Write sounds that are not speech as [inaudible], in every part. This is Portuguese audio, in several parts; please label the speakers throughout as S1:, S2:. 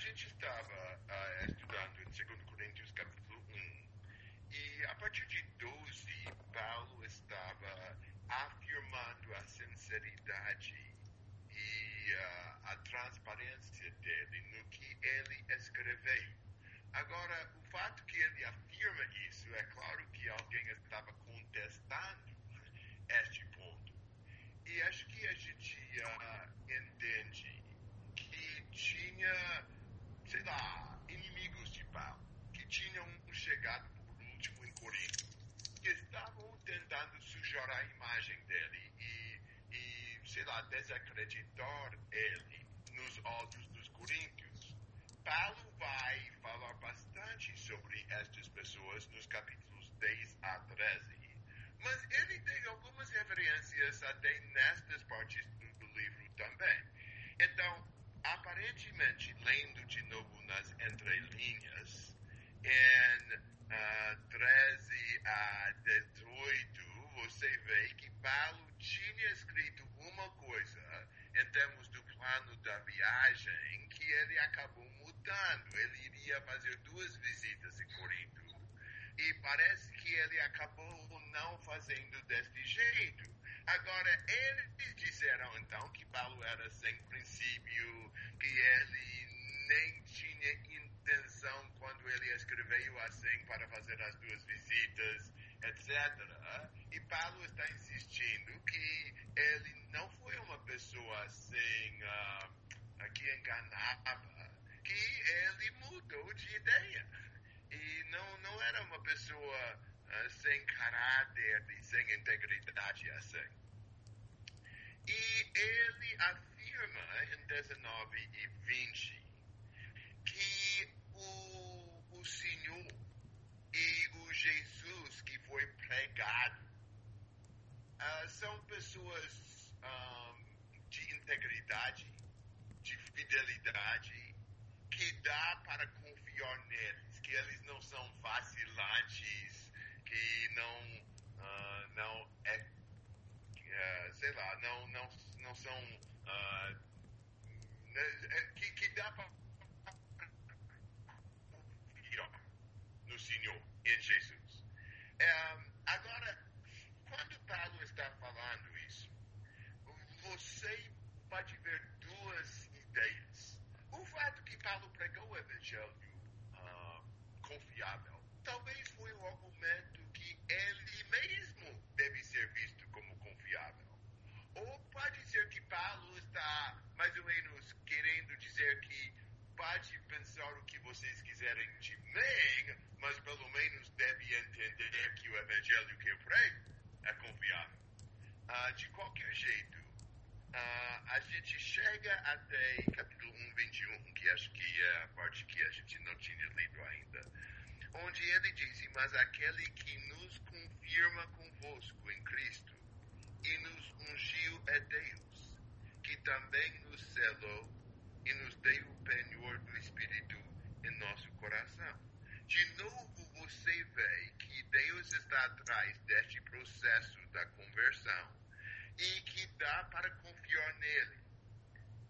S1: gente estava uh, estudando em 2 Coríntios capítulo 1 e a partir de 12, Paulo estava afirmando a sinceridade e uh, a transparência dele no que ele escreveu. Agora, o fato que ele afirma isso, é claro que alguém estava contestando este ponto. E acho que a gente uh, entende que tinha, sei lá, inimigos de Paulo, que tinham chegado por último em Corinto, que estavam tentando sujar a imagem dele e, e sei lá, desacreditar ele nos olhos dos coríntios. Paulo vai falar bastante sobre estas pessoas nos capítulos 10 a 13 mas ele tem algumas referências até nestas partes do, livro também. Então, aparentemente, lendo de novo nas entrelinhas, em uh, 13 a 18, você vê que Paulo tinha escrito uma coisa em termos do plano da viagem que ele acabou mudando. Ele iria fazer duas visitas em Corinto e parece que ele acabou não fazendo deste jeito. Agora, eles disseram então que Paulo era sem princípio, que ele nem tinha intenção quando ele escreveu assim para fazer as duas visitas, etc. E Paulo está insistindo que ele não foi uma pessoa assim uh, que enganava, que ele mudou de ideia e não, não era uma pessoa uh, sem caráter e sem integridade assim. E ele afirma em 19 e 20 que o, o Senhor e o Jesus que foi pregado uh, são pessoas um, ah, de integridade, de fidelidade, que dá para confiar neles que eles não são vacilantes, que não, uh, não é, uh, sei lá, não, não, não são, uh, que, que dá para confiar no Senhor, em Jesus. agora, quando Paulo está falando isso, você pode ver duas ideias. O fato que Paulo pregou o Evangelho confiável. Talvez foi um argumento que ele mesmo deve ser visto como confiável. Ou pode ser que Paulo está mais ou menos querendo dizer que pode pensar o que vocês quiserem de mim, mas pelo menos deve entender que o evangelho que eu prego é confiável. Uh, de qualquer jeito, uh, a gente chega até capítulo 1, 21, que acho que é a parte que a gente não tinha lido ainda, onde ele diz: Mas aquele que nos confirma convosco em Cristo e nos ungiu é Deus, que também nos selou e nos deu o penhor do Espírito nosso coração. De novo, você vê que Deus está atrás deste processo da conversão e que dá para confiar nele.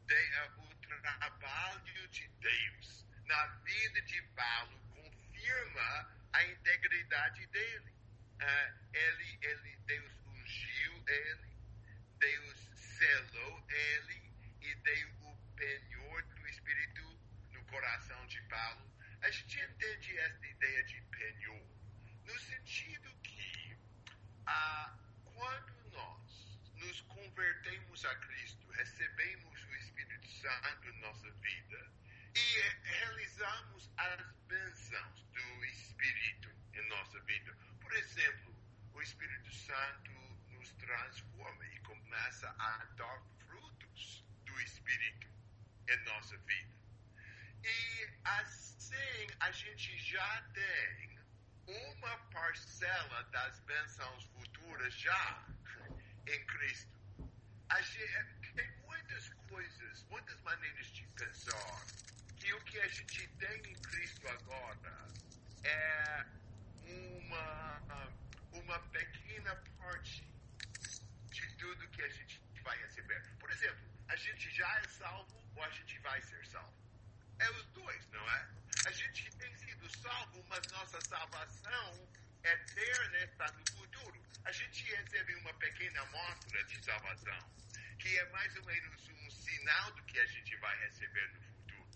S1: De, uh, o trabalho de Deus na vida de Paulo confirma a integridade dele. Uh, ele, ele, Deus ungiu ele, Deus selou ele e deu o penhor do Espírito no coração de Paulo. A gente entende esta ideia de penhor no sentido que uh, quando nos convertemos a Cristo, recebemos o Espírito Santo em nossa vida e realizamos as bênçãos do Espírito em nossa vida. Por exemplo, o Espírito Santo nos transforma e começa a dar frutos do Espírito em nossa vida. E assim a gente já tem uma parcela das bênçãos futuras já [laughs] em Cristo. Gente, tem muitas coisas, muitas maneiras de pensar que o que a gente tem em Cristo agora é uma, uma pequena parte de tudo que a gente vai receber. Por exemplo, a gente já é salvo ou a gente vai ser salvo? É os dois, não é? A gente tem sido salvo, mas nossa salvação eterna está no futuro. A gente recebe uma pequena amostra de salvação, que é mais ou menos um sinal do que a gente vai receber no futuro.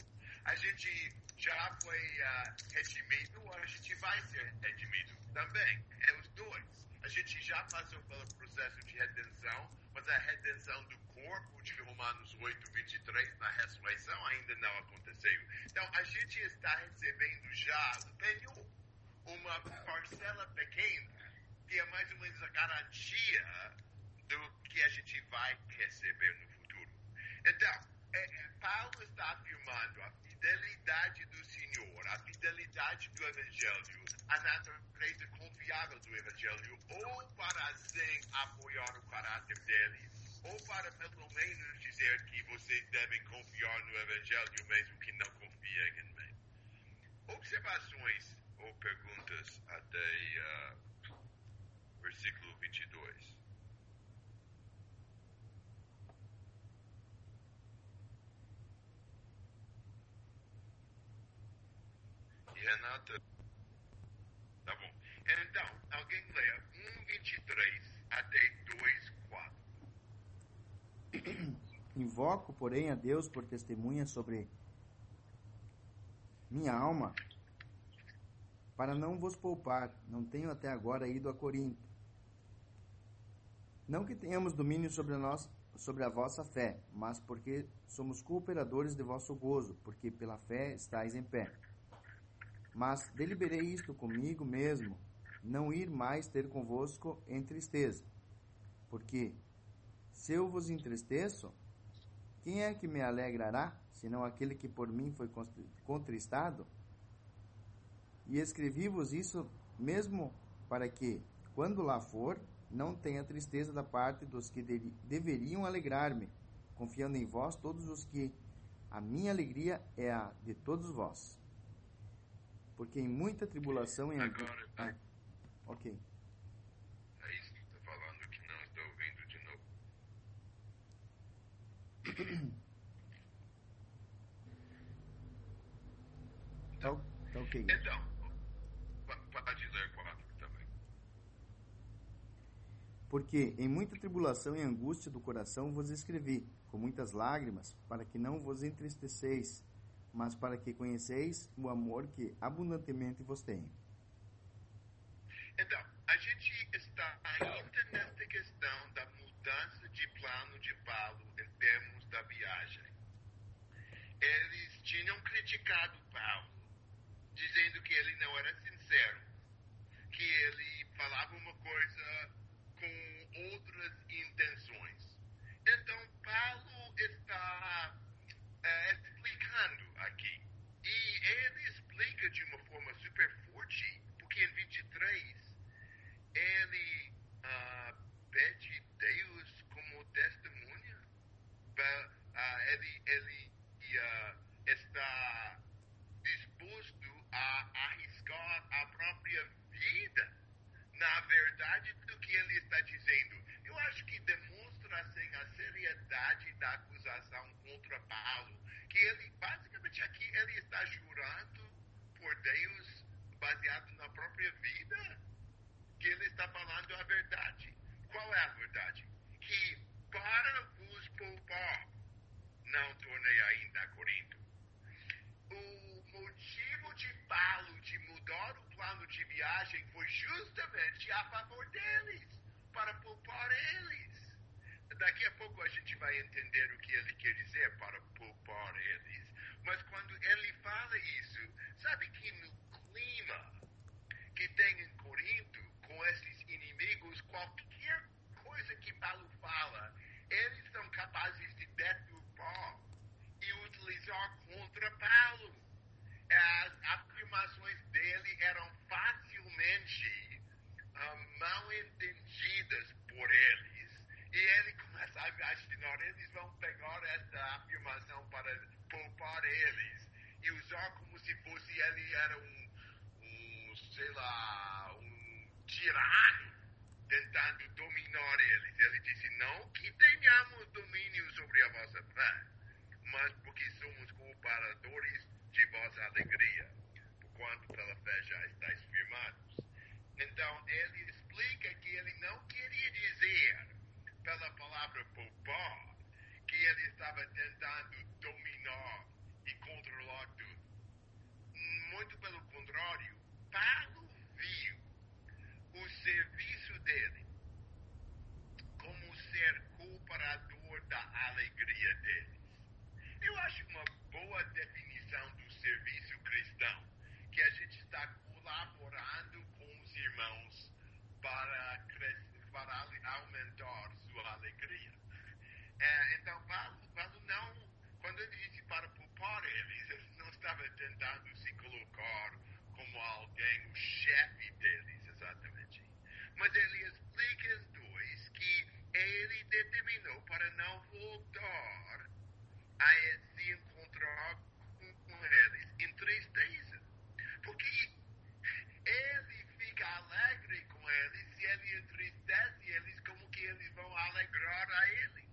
S1: A gente já foi uh, redimido, a gente vai ser redimido também. É os dois. A gente já passou pelo processo de redenção, mas a redenção do corpo de Romanos 8, 23, na ressurreição, ainda não aconteceu. Então, a gente está recebendo já, tenho uma parcela pequena, que é mais ou menos a garantia do que a gente vai receber no futuro. Então, é, Paulo está afirmando fidelidade do Senhor, a fidelidade do Evangelho, a natureza confiável do Evangelho, ou para assim apoiar o caráter dele, ou para pelo menos dizer que vocês devem confiar no Evangelho mesmo que não confiem em mim. Observações ou perguntas até uh, versículo 22. Renata. Tá bom. Então, alguém leia 1,23 até 2,4.
S2: Invoco, porém, a Deus por testemunha sobre minha alma, para não vos poupar. Não tenho até agora ido a Corinto. Não que tenhamos domínio sobre nós, sobre a vossa fé, mas porque somos cooperadores de vosso gozo, porque pela fé estáis em pé. Mas deliberei isto comigo mesmo, não ir mais ter convosco em tristeza. Porque, se eu vos entristeço, quem é que me alegrará, senão aquele que por mim foi contristado? E escrevi-vos isso mesmo para que, quando lá for, não tenha tristeza da parte dos que deve, deveriam alegrar-me, confiando em vós todos os que a minha alegria é a de todos vós porque em muita tribulação e
S1: Agora,
S2: ah, ok.
S1: É isso que está falando que não estou ouvindo de novo. [coughs]
S2: Tá, tá ok.
S1: Então, pode ler quatro também.
S2: Porque em muita tribulação e angústia do coração vos escrevi, com muitas lágrimas, para que não vos entristeceis mas para que conheceis o amor que abundantemente vos tenho.
S1: Então, a gente está ainda nesta questão da mudança de plano de Paulo em termos da viagem. Eles tinham criticado Paulo, dizendo que ele não era sincero, que ele falava uma coisa com outras intenções. Então, Paulo está explicando aqui. E ele explica de uma forma super forte, porque em 23 ele uh, pede Deus como testemunha. Uh, ele ele uh, está disposto a arriscar a própria vida na verdade do que ele está dizendo. Eu acho que demonstra assim, a seriedade da acusação contra Paulo que ele, basicamente aqui, ele está jurando por Deus, baseado na própria vida, que ele está falando a verdade. Qual é a verdade? Que para vos poupar, não tornei ainda a Corinto. O motivo de Paulo de mudar o plano de viagem foi justamente a favor deles, para poupar eles. Daqui a pouco a gente vai entender o que ele quer dizer para poupar eles. Mas quando ele fala isso, sabe que no clima que tem em Corinto, com esses inimigos, qualquer coisa que Paulo fala, eles são capazes de deturpar e utilizar contra Paulo. As afirmações dele eram facilmente uh, mal entendidas por eles e ele começa a imaginar, eles vão pegar essa afirmação para poupar eles e usar como se fosse ele era um, um sei lá, um tirano tentando dominar eles. Ele disse, não que tenhamos domínio sobre a vossa fé, mas porque somos cooperadores de vossa alegria, quanto pela fé já estáis firmados. Então, ele explica que ele não queria dizer, pela palavra poupar, que ele estava tentando dominar e controlar tudo. Muito pelo contrário, Paulo viu o serviço dele como ser cooperador da alegria deles. Eu acho uma boa definição do serviço cristão, que a gente está colaborando com os irmãos para, crescer, para aumentar sua alegria. É, então, Paulo, Paulo não, quando ele disse para poupar eles, ele não estava tentando se colocar como alguém, o chefe deles, exatamente. Mas ele explica em dois que ele determinou para não voltar a se encontrar com eles em tristeza. Porque ele fica alegre com eles e ele entristece eles como que eles vão alegrar a ele.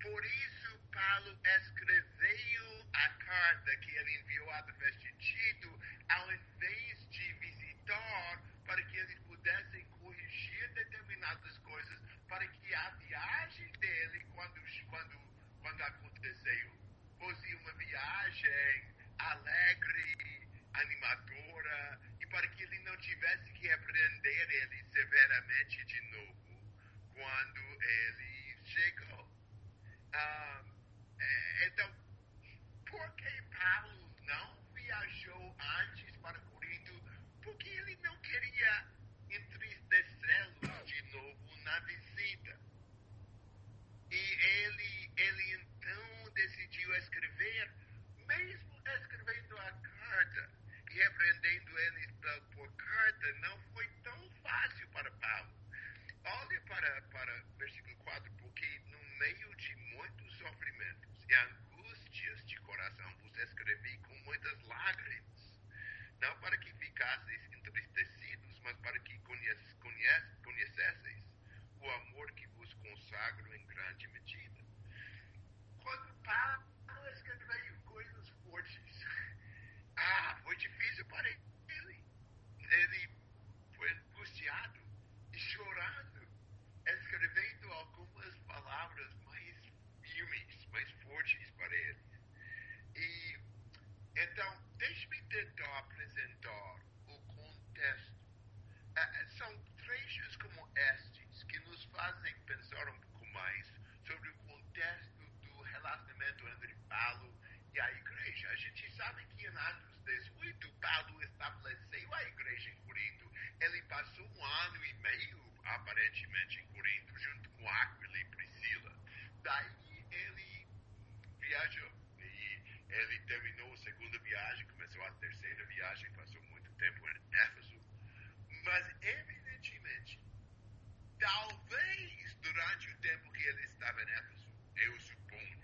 S1: Por isso, Paulo escreveu a carta que ele enviou através de Tito, ao invés de visitar, para que eles pudessem corrigir determinadas coisas, para que a viagem dele, quando, quando, quando aconteceu, fosse uma viagem alegre, animadora, e para que ele não tivesse que repreender ele severamente de novo quando ele chegou. Ah, então, por que Paulo não viajou antes para Corinto? Porque ele não queria entristecê-los de novo na visita. E ele, ele então decidiu escrever, mesmo escrevendo a carta e repreendendo eles por carta, não foi tão fácil para Paulo. Olha para, para versículo 4, porque no meio de muitos sofrimentos e angústias de coração vos escrevi com muitas lágrimas, não para que ficasseis entristecidos, mas para que conhece, conhece, conhecesseis o amor que vos consagro em grande medida. Quando Paulo escreveu coisas fortes, ah, foi difícil para ele foi angustiado e chorando, escrevendo algumas palavras mais firmes, mais fortes para ele. E então, deixe-me tentar apresentar o contexto. Ah, são trechos como estes que nos fazem pensar um pouco mais sobre o contexto do relacionamento entre Paulo e a igreja. A gente sabe que em Atos 18, Paulo estabeleceu a igreja em Corinto. Ele passou um ano e meio, aparentemente, em Corinto, junto com Aquila e Priscila. Daí ele viajou. E ele terminou a segunda viagem, começou a terceira viagem, passou muito tempo em Éfeso. Mas, evidentemente, talvez durante o tempo que ele estava em Éfeso, eu suponho,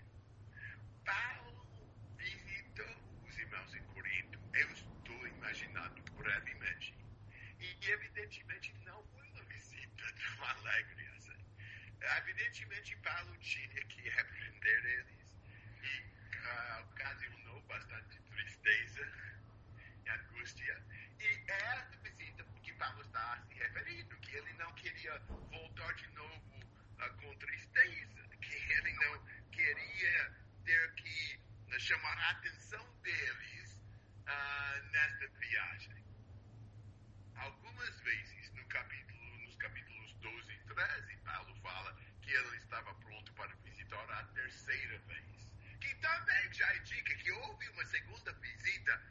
S1: Paulo visitou os irmãos em Corinto. Eu estou imaginando brevemente. E, evidentemente, não uma alegre assim. Evidentemente, Paulo tinha que repreender eles e uh, ocasionou bastante tristeza e angústia. E é esta visita que Paulo está se referindo, que ele não queria voltar de novo uh, com tristeza, que ele não queria ter que uh, chamar a atenção deles nesta viagem. Algumas vezes no capítulo, nos capítulos 12 13, Paulo fala que ele estava pronto para visitar a terceira vez. Que também já indica que houve uma segunda visita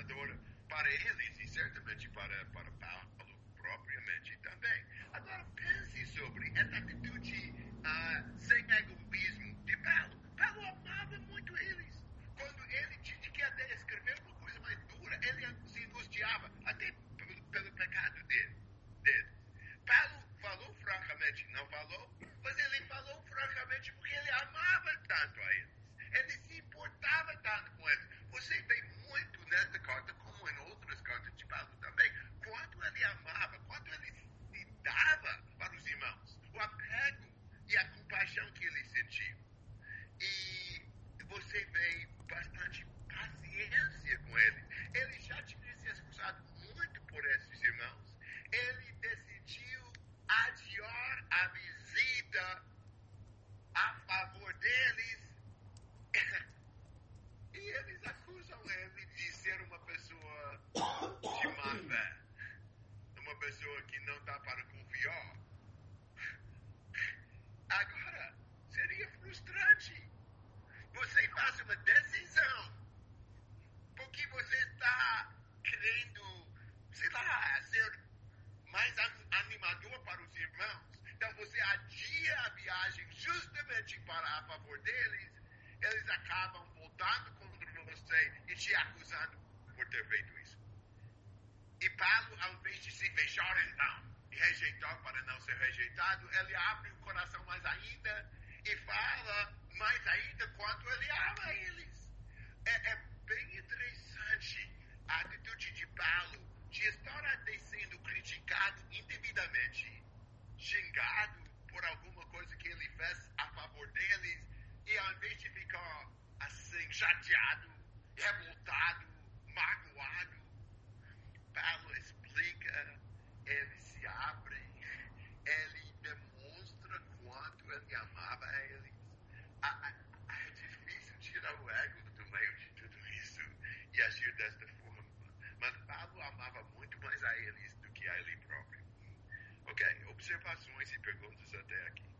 S1: trabalhadora. Para eles e certamente para, para Paulo propriamente também. Agora pense sobre essa atitude uh, sem egoísmo de Paulo. Paulo amava muito eles. Quando ele tinha que até escrever uma coisa mais dura, ele se angustiava até pelo, pelo pecado observações e perguntas até aqui.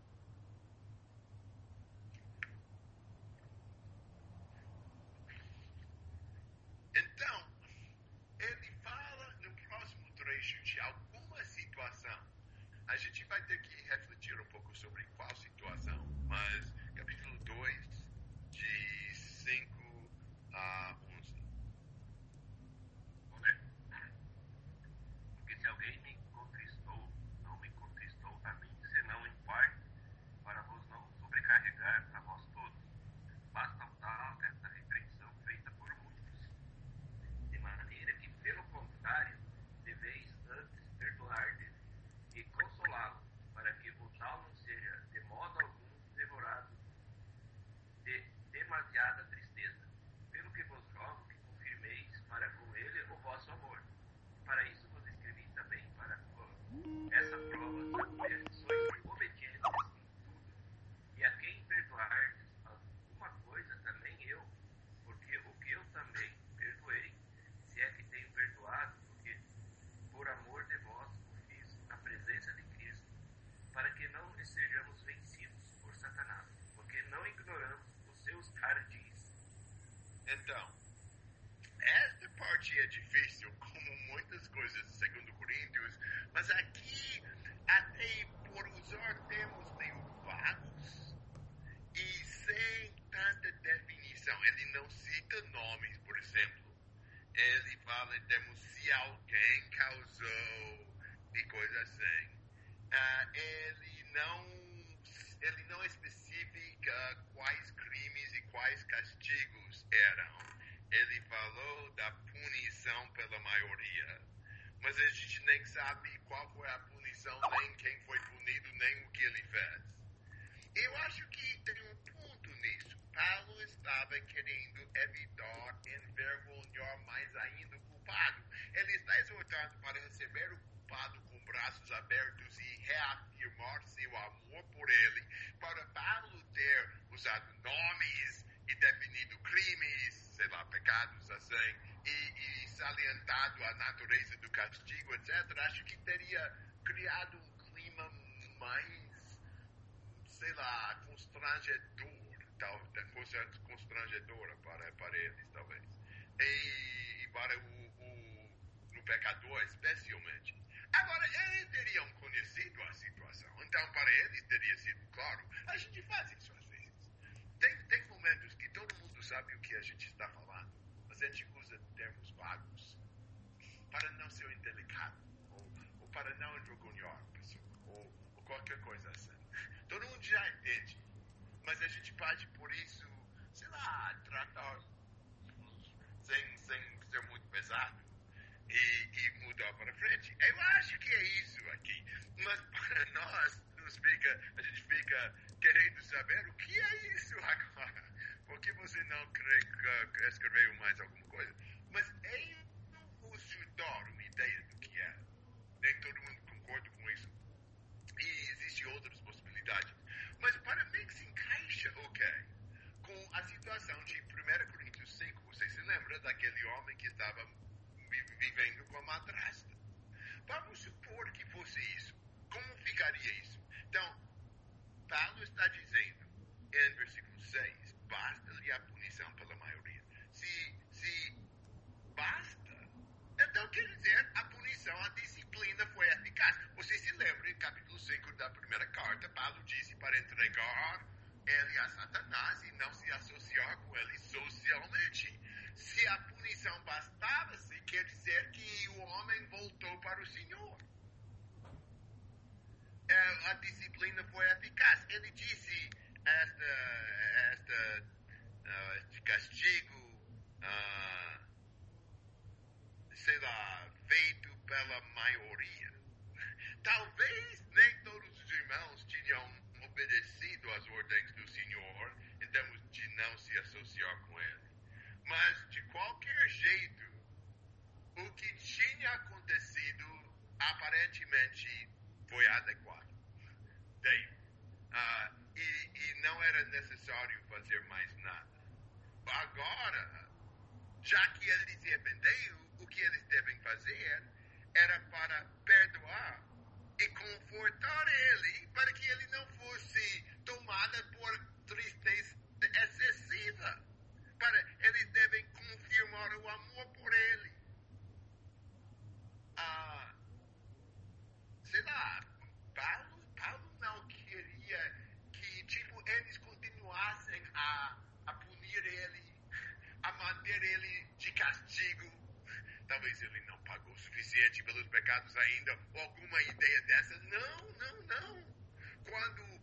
S3: sejamos vencidos por Satanás, porque não ignoramos os seus ardis.
S1: Então, esta parte é difícil, como muitas coisas segundo Coríntios, mas aqui, até por usar termos meio vagos e sem tanta definição, ele não cita nomes, por exemplo. Ele fala em termos se alguém causou e coisas assim. Uh, ele não ele não especifica quais crimes e quais castigos eram. Ele falou da punição pela maioria. Mas a gente nem sabe qual foi a punição, nem quem foi punido, nem o que ele fez. Eu acho que tem um ponto nisso. Paulo estava querendo evitar envergonhar mais ainda o culpado. Ele está exortando para receber o culpado ocupado com braços abertos e reafirmar seu amor por ele para baluter usado nomes e definido crimes, sei lá, pecados assim, e, e salientado a natureza do castigo, etc., acho que teria criado um clima mais, sei lá, constrangedor, tal, constrangedora para, para eles, talvez. E, e para o, o, o pecador, especialmente. Agora, eles teriam conhecido a situação, então para eles teria sido claro. A gente faz isso às vezes. Tem, tem momentos que todo mundo sabe o que a gente está falando, mas a gente usa termos vagos para não ser indelicado, ou, ou para não envergonhar a pessoa, ou, ou qualquer coisa assim. Todo mundo já entende, mas a gente pode, por isso, sei lá, tratar sem, sem ser muito pesado e, e mudar para frente. Eu acho que é isso aqui. Mas para nós, nos fica, a gente fica querendo saber o que é isso agora. Por que você não crê escreveu mais alguma coisa? Mas eu vou chutar uma ideia do que é. Nem todo mundo concorda com isso. E existem outras possibilidades. Mas para mim se encaixa, ok, com a situação de 1 Coríntios 5. Você se lembra daquele homem que estava madrasta. Vamos supor que fosse isso. Como ficaria isso? Então, Paulo está dizendo, em versículo 6, basta-lhe a punição pela maioria. Se, se basta, então quer dizer, a punição, a disciplina foi eficaz. Você se lembra, em capítulo 5 da primeira carta, Paulo disse para entregar ele a Satanás e não se associar com ele socialmente. Se a punição bastava, se quer dizer que o homem voltou para o Senhor. É, a disciplina foi eficaz. Ele disse esta, esta, uh, este castigo, uh, sei lá, feito pela maioria. [laughs] Talvez nem todos os irmãos tinham obedecido às ordens do Senhor em termos de não se associar com ele. Mas, de qualquer jeito, o que tinha acontecido aparentemente foi adequado. Daí, uh, e, e não era necessário fazer mais nada. Agora, já que eles se arrependeram, o que eles devem fazer era para perdoar e confortar ele para que ele não fosse tomado por tristeza excessiva. Para eles devem confirmar o amor por ele. Ah, sei lá, Paulo, Paulo não queria que tipo eles continuassem a, a punir ele, a manter ele de castigo. Talvez ele não pagou o suficiente pelos pecados ainda, ou alguma ideia dessa. Não, não, não. Quando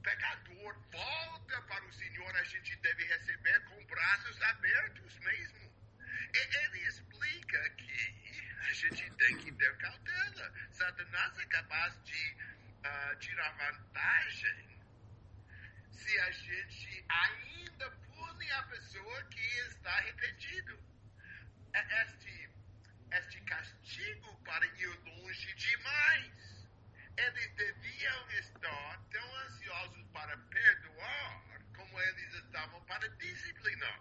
S1: pecador volta para o Senhor, a gente deve receber com braços abertos mesmo. Ele explica que a gente tem que ter cautela. Satanás é capaz de uh, tirar vantagem se a gente ainda pune a pessoa que está arrependido. Este, este castigo para ir longe demais. Eles deviam estar tão ansiosos para perdoar como eles estavam para disciplinar.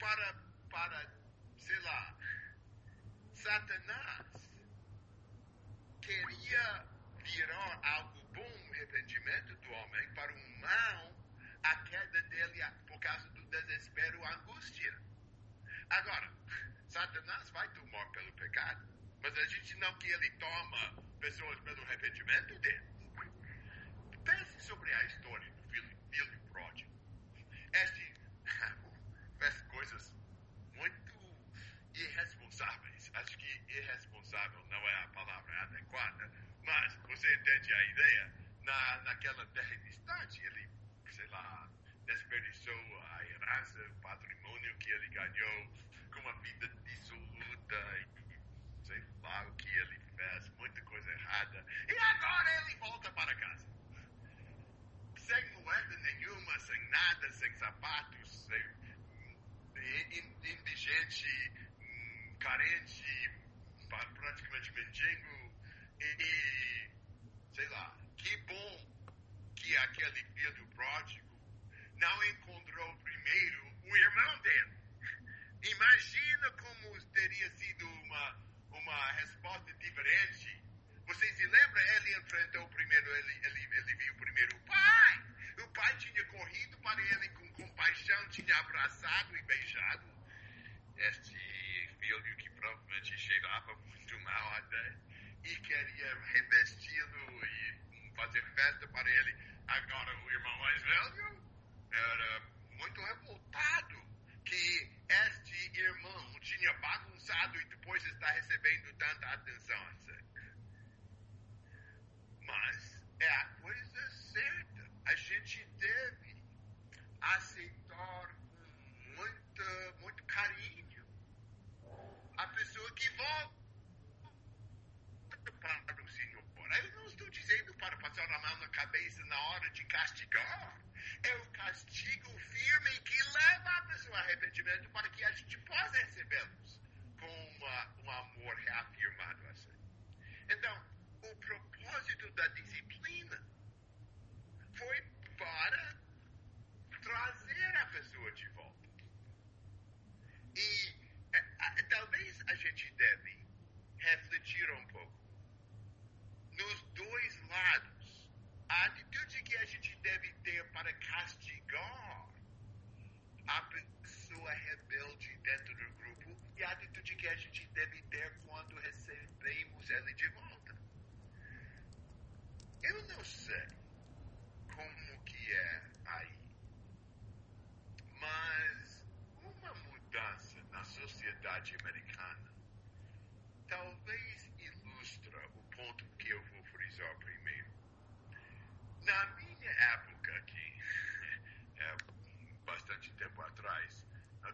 S1: Para, para sei lá, Satanás queria virar algo bom, arrependimento do homem, para o mal, a queda dele por causa do desespero, angústia. Agora, Satanás vai tomar pelo pecado, mas a gente não que ele toma pessoas pelo arrependimento dele. Pense sobre a história do filho, filho pródigo. Este [laughs] fez coisas muito irresponsáveis. Acho que irresponsável não é a palavra adequada, mas você entende a ideia? Na, naquela terra distante, ele, sei lá, desperdiçou a herança, o patrimônio que ele ganhou com uma vida dissoluta e o que ele fez, muita coisa errada. E agora ele volta para casa. Sem moeda nenhuma, sem nada, sem sapatos, sem, indigente, carente, praticamente mendigo. E, sei lá, que bom que aquele filho pródigo não encontrou uma resposta diferente. Você se lembra? Ele enfrentou primeiro, ele, ele, ele viu primeiro o pai. O pai tinha corrido para ele com compaixão, tinha abraçado e beijado. Este filho que provavelmente cheirava muito mal até e queria revesti-lo e fazer festa para ele. Agora o irmão mais velho era muito revoltado que este irmão tinha bagunçado e depois está recebendo tanta atenção. Mas é a coisa certa. A gente deve aceitar com muito, muito carinho a pessoa que volta para o Senhor. Eu não estou dizendo para passar a mão na cabeça na hora de castigar. É o castigo firme que leva a arrependimento para que a gente possa recebê-los com uma, um amor reafirmado. Assim. Então, o propósito da disciplina foi para trazer a pessoa de volta. E a, a, talvez a gente deve refletir um pouco nos dois lados. A atitude que a gente deve ter para castigar a pessoa rebelde dentro do grupo e a atitude que a gente deve ter quando recebemos ele de volta. Eu não sei como que é aí, mas uma mudança na sociedade americana talvez ilustra o ponto que eu vou frisar primeiro. Na minha época aqui, é, bastante tempo atrás,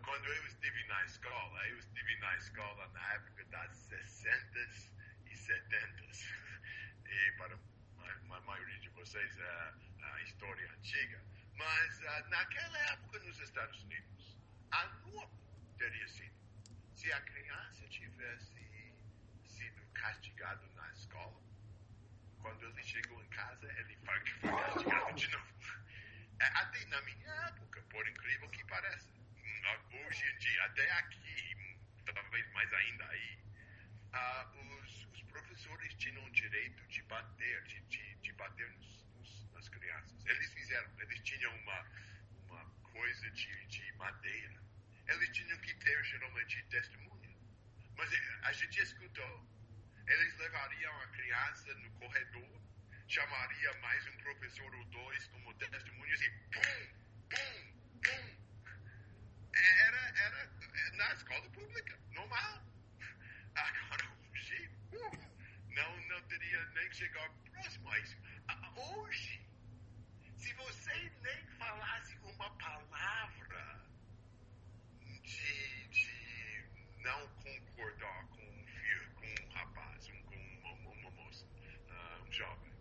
S1: quando eu estive na escola, eu estive na escola na época das 60 e 70 e para a maioria de vocês é a história antiga, mas uh, naquela época nos Estados Unidos, a norma teria sido se a criança tivesse sido castigado na escola, quando ele chegou em casa, ele foi, foi castigado de novo. É, até na minha época, por incrível que pareça, hoje em dia, até aqui, talvez mais ainda aí, uh, os, professores tinham o direito de bater, de, de, de bater nos, nos, nas crianças. Eles fizeram, eles tinham uma, uma coisa de, de madeira. Eles tinham que ter geralmente testemunha. Mas eh, a gente escutou. Eles levariam a criança no corredor, chamaria mais um professor ou dois como testemunhas e pum, pum, pum. Era, era na escola pública, normal. [laughs] Agora não, não teria nem chegar próximo a isso. Hoje, se você nem falasse uma palavra de, de não concordar com um com um rapaz, um, com uma, uma moça, uh, um jovem,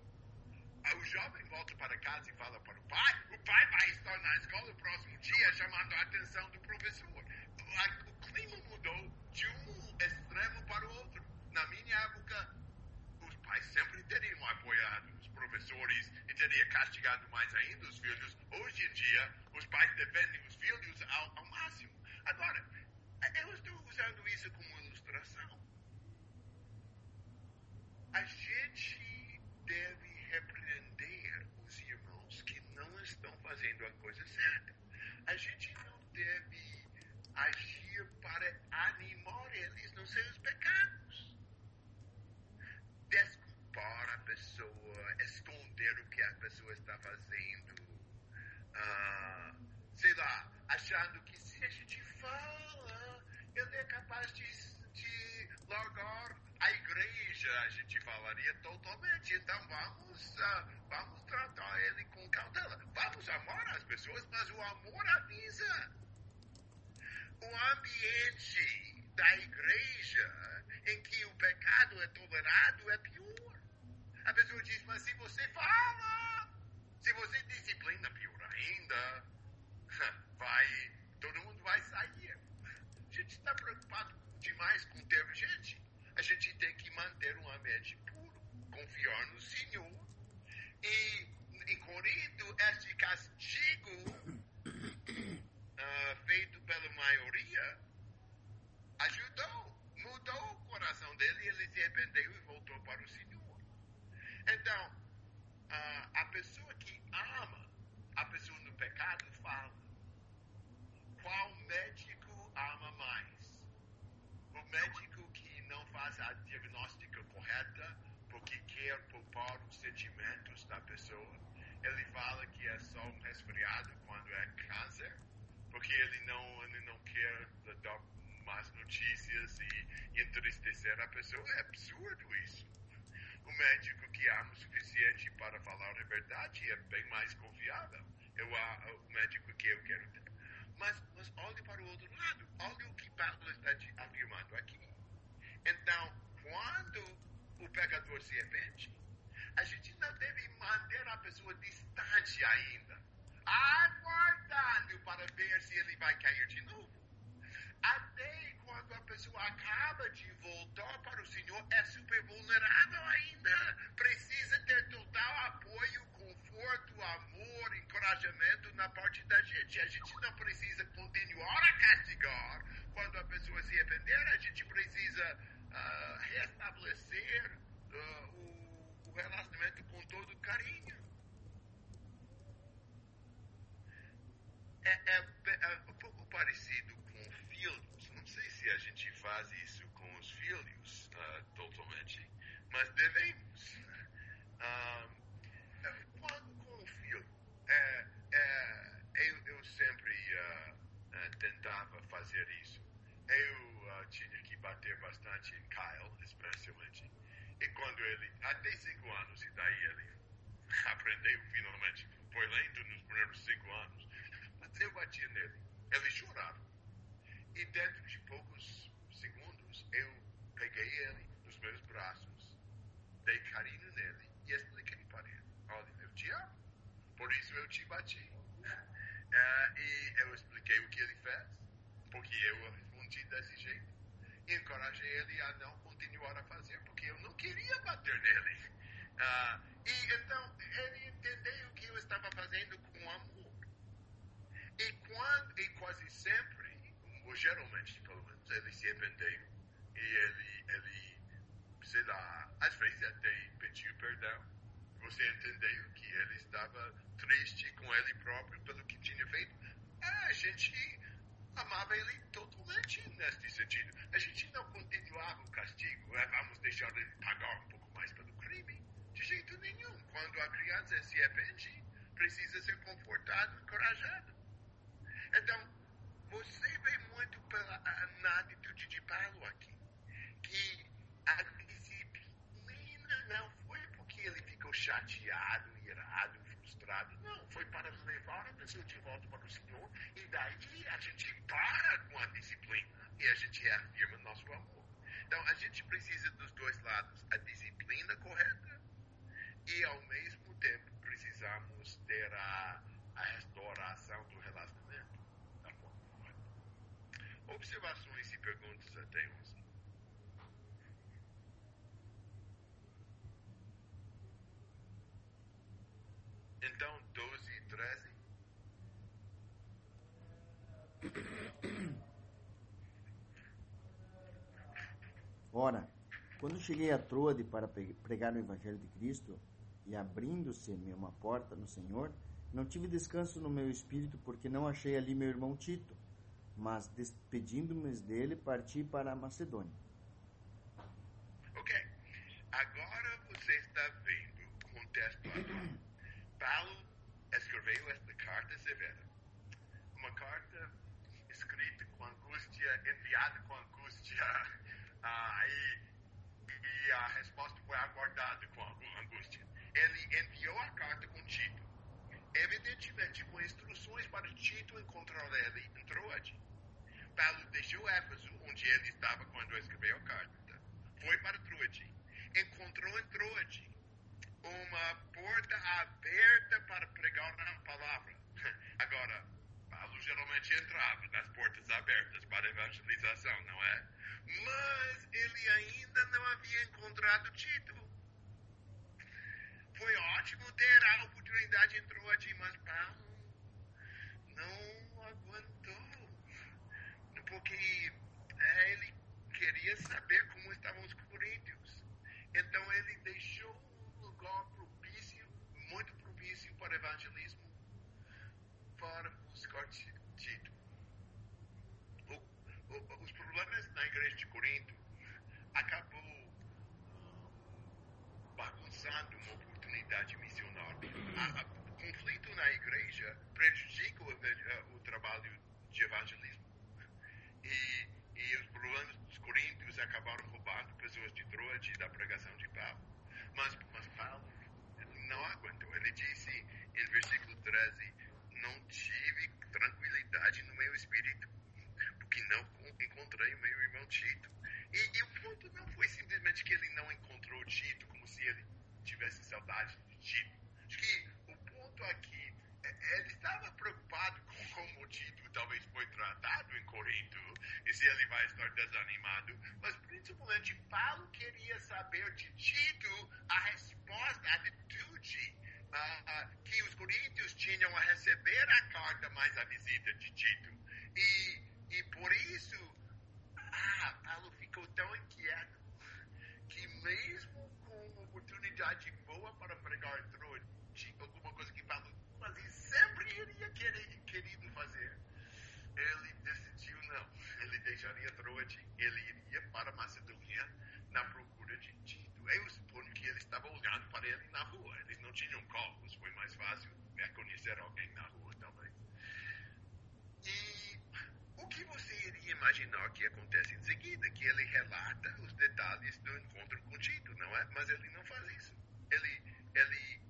S1: o jovem volta para casa e fala para o pai, o pai vai estar na escola no próximo dia chamando a atenção do professor. O clima mudou de um extremo para o outro. Na minha época, os pais sempre teriam apoiado os professores e teriam castigado mais ainda os filhos. Hoje em dia, os pais defendem os filhos ao, ao máximo. Agora, eu estou usando isso como ilustração. A gente deve repreender os irmãos que não estão fazendo a coisa certa. A gente não deve agir para animar eles nos seus pecados. Desculpar a pessoa, esconder o que a pessoa está fazendo. Ah, sei lá, achando que se a gente fala, ele é capaz de, de largar a igreja, a gente falaria totalmente. Então vamos, uh, vamos tratar ele com cautela. Vamos amar as pessoas, mas o amor avisa. O ambiente da igreja em que o pecado é tolerado é pior. A se você fala, se você disciplina, pior ainda, vai, todo mundo vai sair. A gente está preocupado demais com ter gente a gente tem que manter um ambiente puro, confiar no Senhor. E em Corinto, este castigo uh, feito pela maioria ajudou, mudou o coração dele. Ele arrependeu e voltou para o Senhor. Então, ah, a pessoa que ama a pessoa no pecado fala: qual médico ama mais? O médico que não faz a diagnóstica correta porque quer poupar os sentimentos da pessoa. Ele fala que é só um resfriado quando é câncer, porque ele não, ele não quer dar más notícias e entristecer a pessoa. É absurdo isso. O médico que ama o suficiente para falar a verdade é bem mais confiável. Eu, o médico que eu quero ter. Mas, mas olhe para o outro lado. Olhe o que Paulo está afirmando aqui. Então, quando o pecador se arrepende, a gente não deve manter a pessoa distante ainda, aguardando para ver se ele vai cair de novo. Até quando a pessoa acaba de voltar para o Senhor, é super vulnerável ainda. Precisa ter total apoio, conforto, amor, encorajamento na parte da gente. A gente não precisa continuar a castigar. Quando a pessoa se arrepender, a gente precisa uh, restabelecer uh, o, o relacionamento com todo carinho. É, é, é, um pouco parecido filhos. Não sei se a gente faz isso com os filhos uh, totalmente, mas devemos. quando com o filho, é, é, eu, eu, sempre tentava fazer isso. Eu tinha que bater bastante em Kyle, especialmente. E quando ele, até cinco anos, e daí ele [laughs] aprendeu finalmente, foi lento nos primeiros cinco anos, mas eu batia nele. Ele chorava. E dentro de poucos segundos, eu peguei ele nos meus braços, dei carinho nele e expliquei para ele: Olha, eu te amo, por isso eu te bati. Uh, [laughs] e eu expliquei o que ele fez, porque eu respondi desse jeito encorajei ele a não continuar a fazer, porque eu não queria bater nele. Uh, [laughs] e então ele entendeu que eu estava fazendo com amor. E, quando, e quase sempre, ou geralmente pelo menos, ele se arrependeu. E ele, ele, sei lá, às vezes até pediu perdão. Você entendeu que ele estava triste com ele próprio pelo que tinha feito. a gente amava ele totalmente neste sentido. A gente não continuava o castigo, vamos deixar ele pagar um pouco mais pelo crime. De jeito nenhum. Quando a criança se arrepende, precisa ser confortado, encorajado. Então, você vê muito pela, atitude de Paulo aqui, que a disciplina não foi porque ele ficou chateado, irado, frustrado. Não, foi para levar a pessoa de volta para o Senhor e daí a gente para com a disciplina e a gente reafirma nosso amor. Então a gente precisa dos dois lados, a disciplina correta e ao mesmo tempo precisamos ter a, a restauração do relacionamento. Observações e perguntas até 11. Então, 12 e 13.
S2: Ora, quando cheguei a Troade para pregar o Evangelho de Cristo, e abrindo-se-me uma porta no Senhor, não tive descanso no meu espírito, porque não achei ali meu irmão Tito, mas despedindo-me dele, parti para a Macedônia.
S1: Ok, agora você está vendo o contexto atual. [clears throat] Paulo escreveu esta carta severa. Uma carta escrita com angústia, enviada com angústia, [laughs] ah, e, e, a resposta foi aguardada com angústia. Ele enviou a carta com Tito, evidentemente com instruções para Tito encontrar ele em Troade. Paulo deixou Éfeso, onde ele estava quando escreveu a carta. Foi para Troade. Encontrou em Troade uma porta aberta para pregar a palavra. [laughs] Agora, Paulo geralmente entrava nas portas abertas para evangelização, não é? Mas ele ainda não havia encontrado Tito foi ótimo ter a oportunidade, entrou a mas ah, Brown não aguentou. Porque é, ele queria saber como estavam os Coríntios. Então ele deixou um lugar propício, muito propício para o evangelismo, para os coríntios. Os problemas na igreja de Corinto acabou ah, bagunçando atividade missionária. O conflito na igreja prejudica o, o trabalho de evangelismo. E, e os problemas dos coríntios acabaram roubando pessoas de Troade da pregação de Paulo. Mas, mas Paulo não aguentou. Ele disse em versículo 13: Não tive tranquilidade no meu espírito, porque não encontrei o meu irmão Tito. E, e o ponto não foi simplesmente que ele não encontrou Tito, como se ele tivesse saudade de Tito. Acho que o ponto aqui, é, ele estava preocupado com como o Tito talvez foi tratado em Corinto, e se ele vai estar desanimado, mas principalmente Paulo queria saber de Tito a resposta, a atitude uh, que os coríntios tinham a receber a carta mais a visita de Tito. E, e por isso, ah, Paulo ficou tão inquieto que mesmo oportunidade boa para pregar em alguma coisa que Paulo fazia, sempre iria querer, querido fazer. Ele decidiu não, ele deixaria Troade, ele iria para Macedônia na procura de Tito. Eu suponho que ele estava olhando para ele na rua. Eles não tinham carros, foi mais fácil né, conhecer alguém na rua também. E o que você imaginar que acontece em seguida? Que ele relata os detalhes do encontro com Tito, não é? Mas ele não faz isso. Ele, ele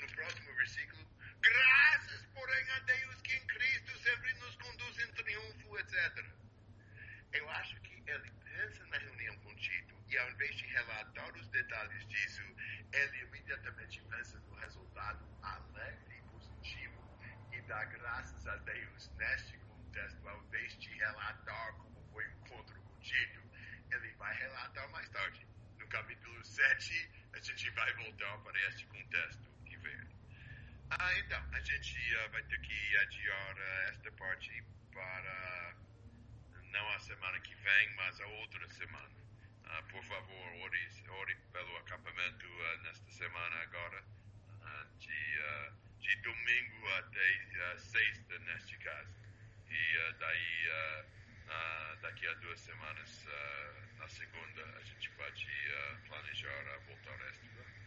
S1: no próximo versículo, graças, porém, a Deus que em Cristo sempre nos conduz em triunfo, etc. Eu acho que ele pensa na reunião com Tito e, ao invés de relatar os detalhes disso, ele imediatamente pensa no resultado alegre e positivo e dá graças a Deus neste contexto, ao invés relatar como foi o encontro com Tito, ele vai relatar mais tarde. No capítulo 7, a gente vai voltar para este contexto e ver. Ah, então, a gente uh, vai ter que adiar uh, esta parte para não a semana que vem, mas a outra semana. Uh, por favor, ore, ore pelo acampamento nesta semana agora, de, de domingo até sexta, neste caso. E daí, daqui a duas semanas, na segunda, a gente pode eh, planejar voltar ao resto.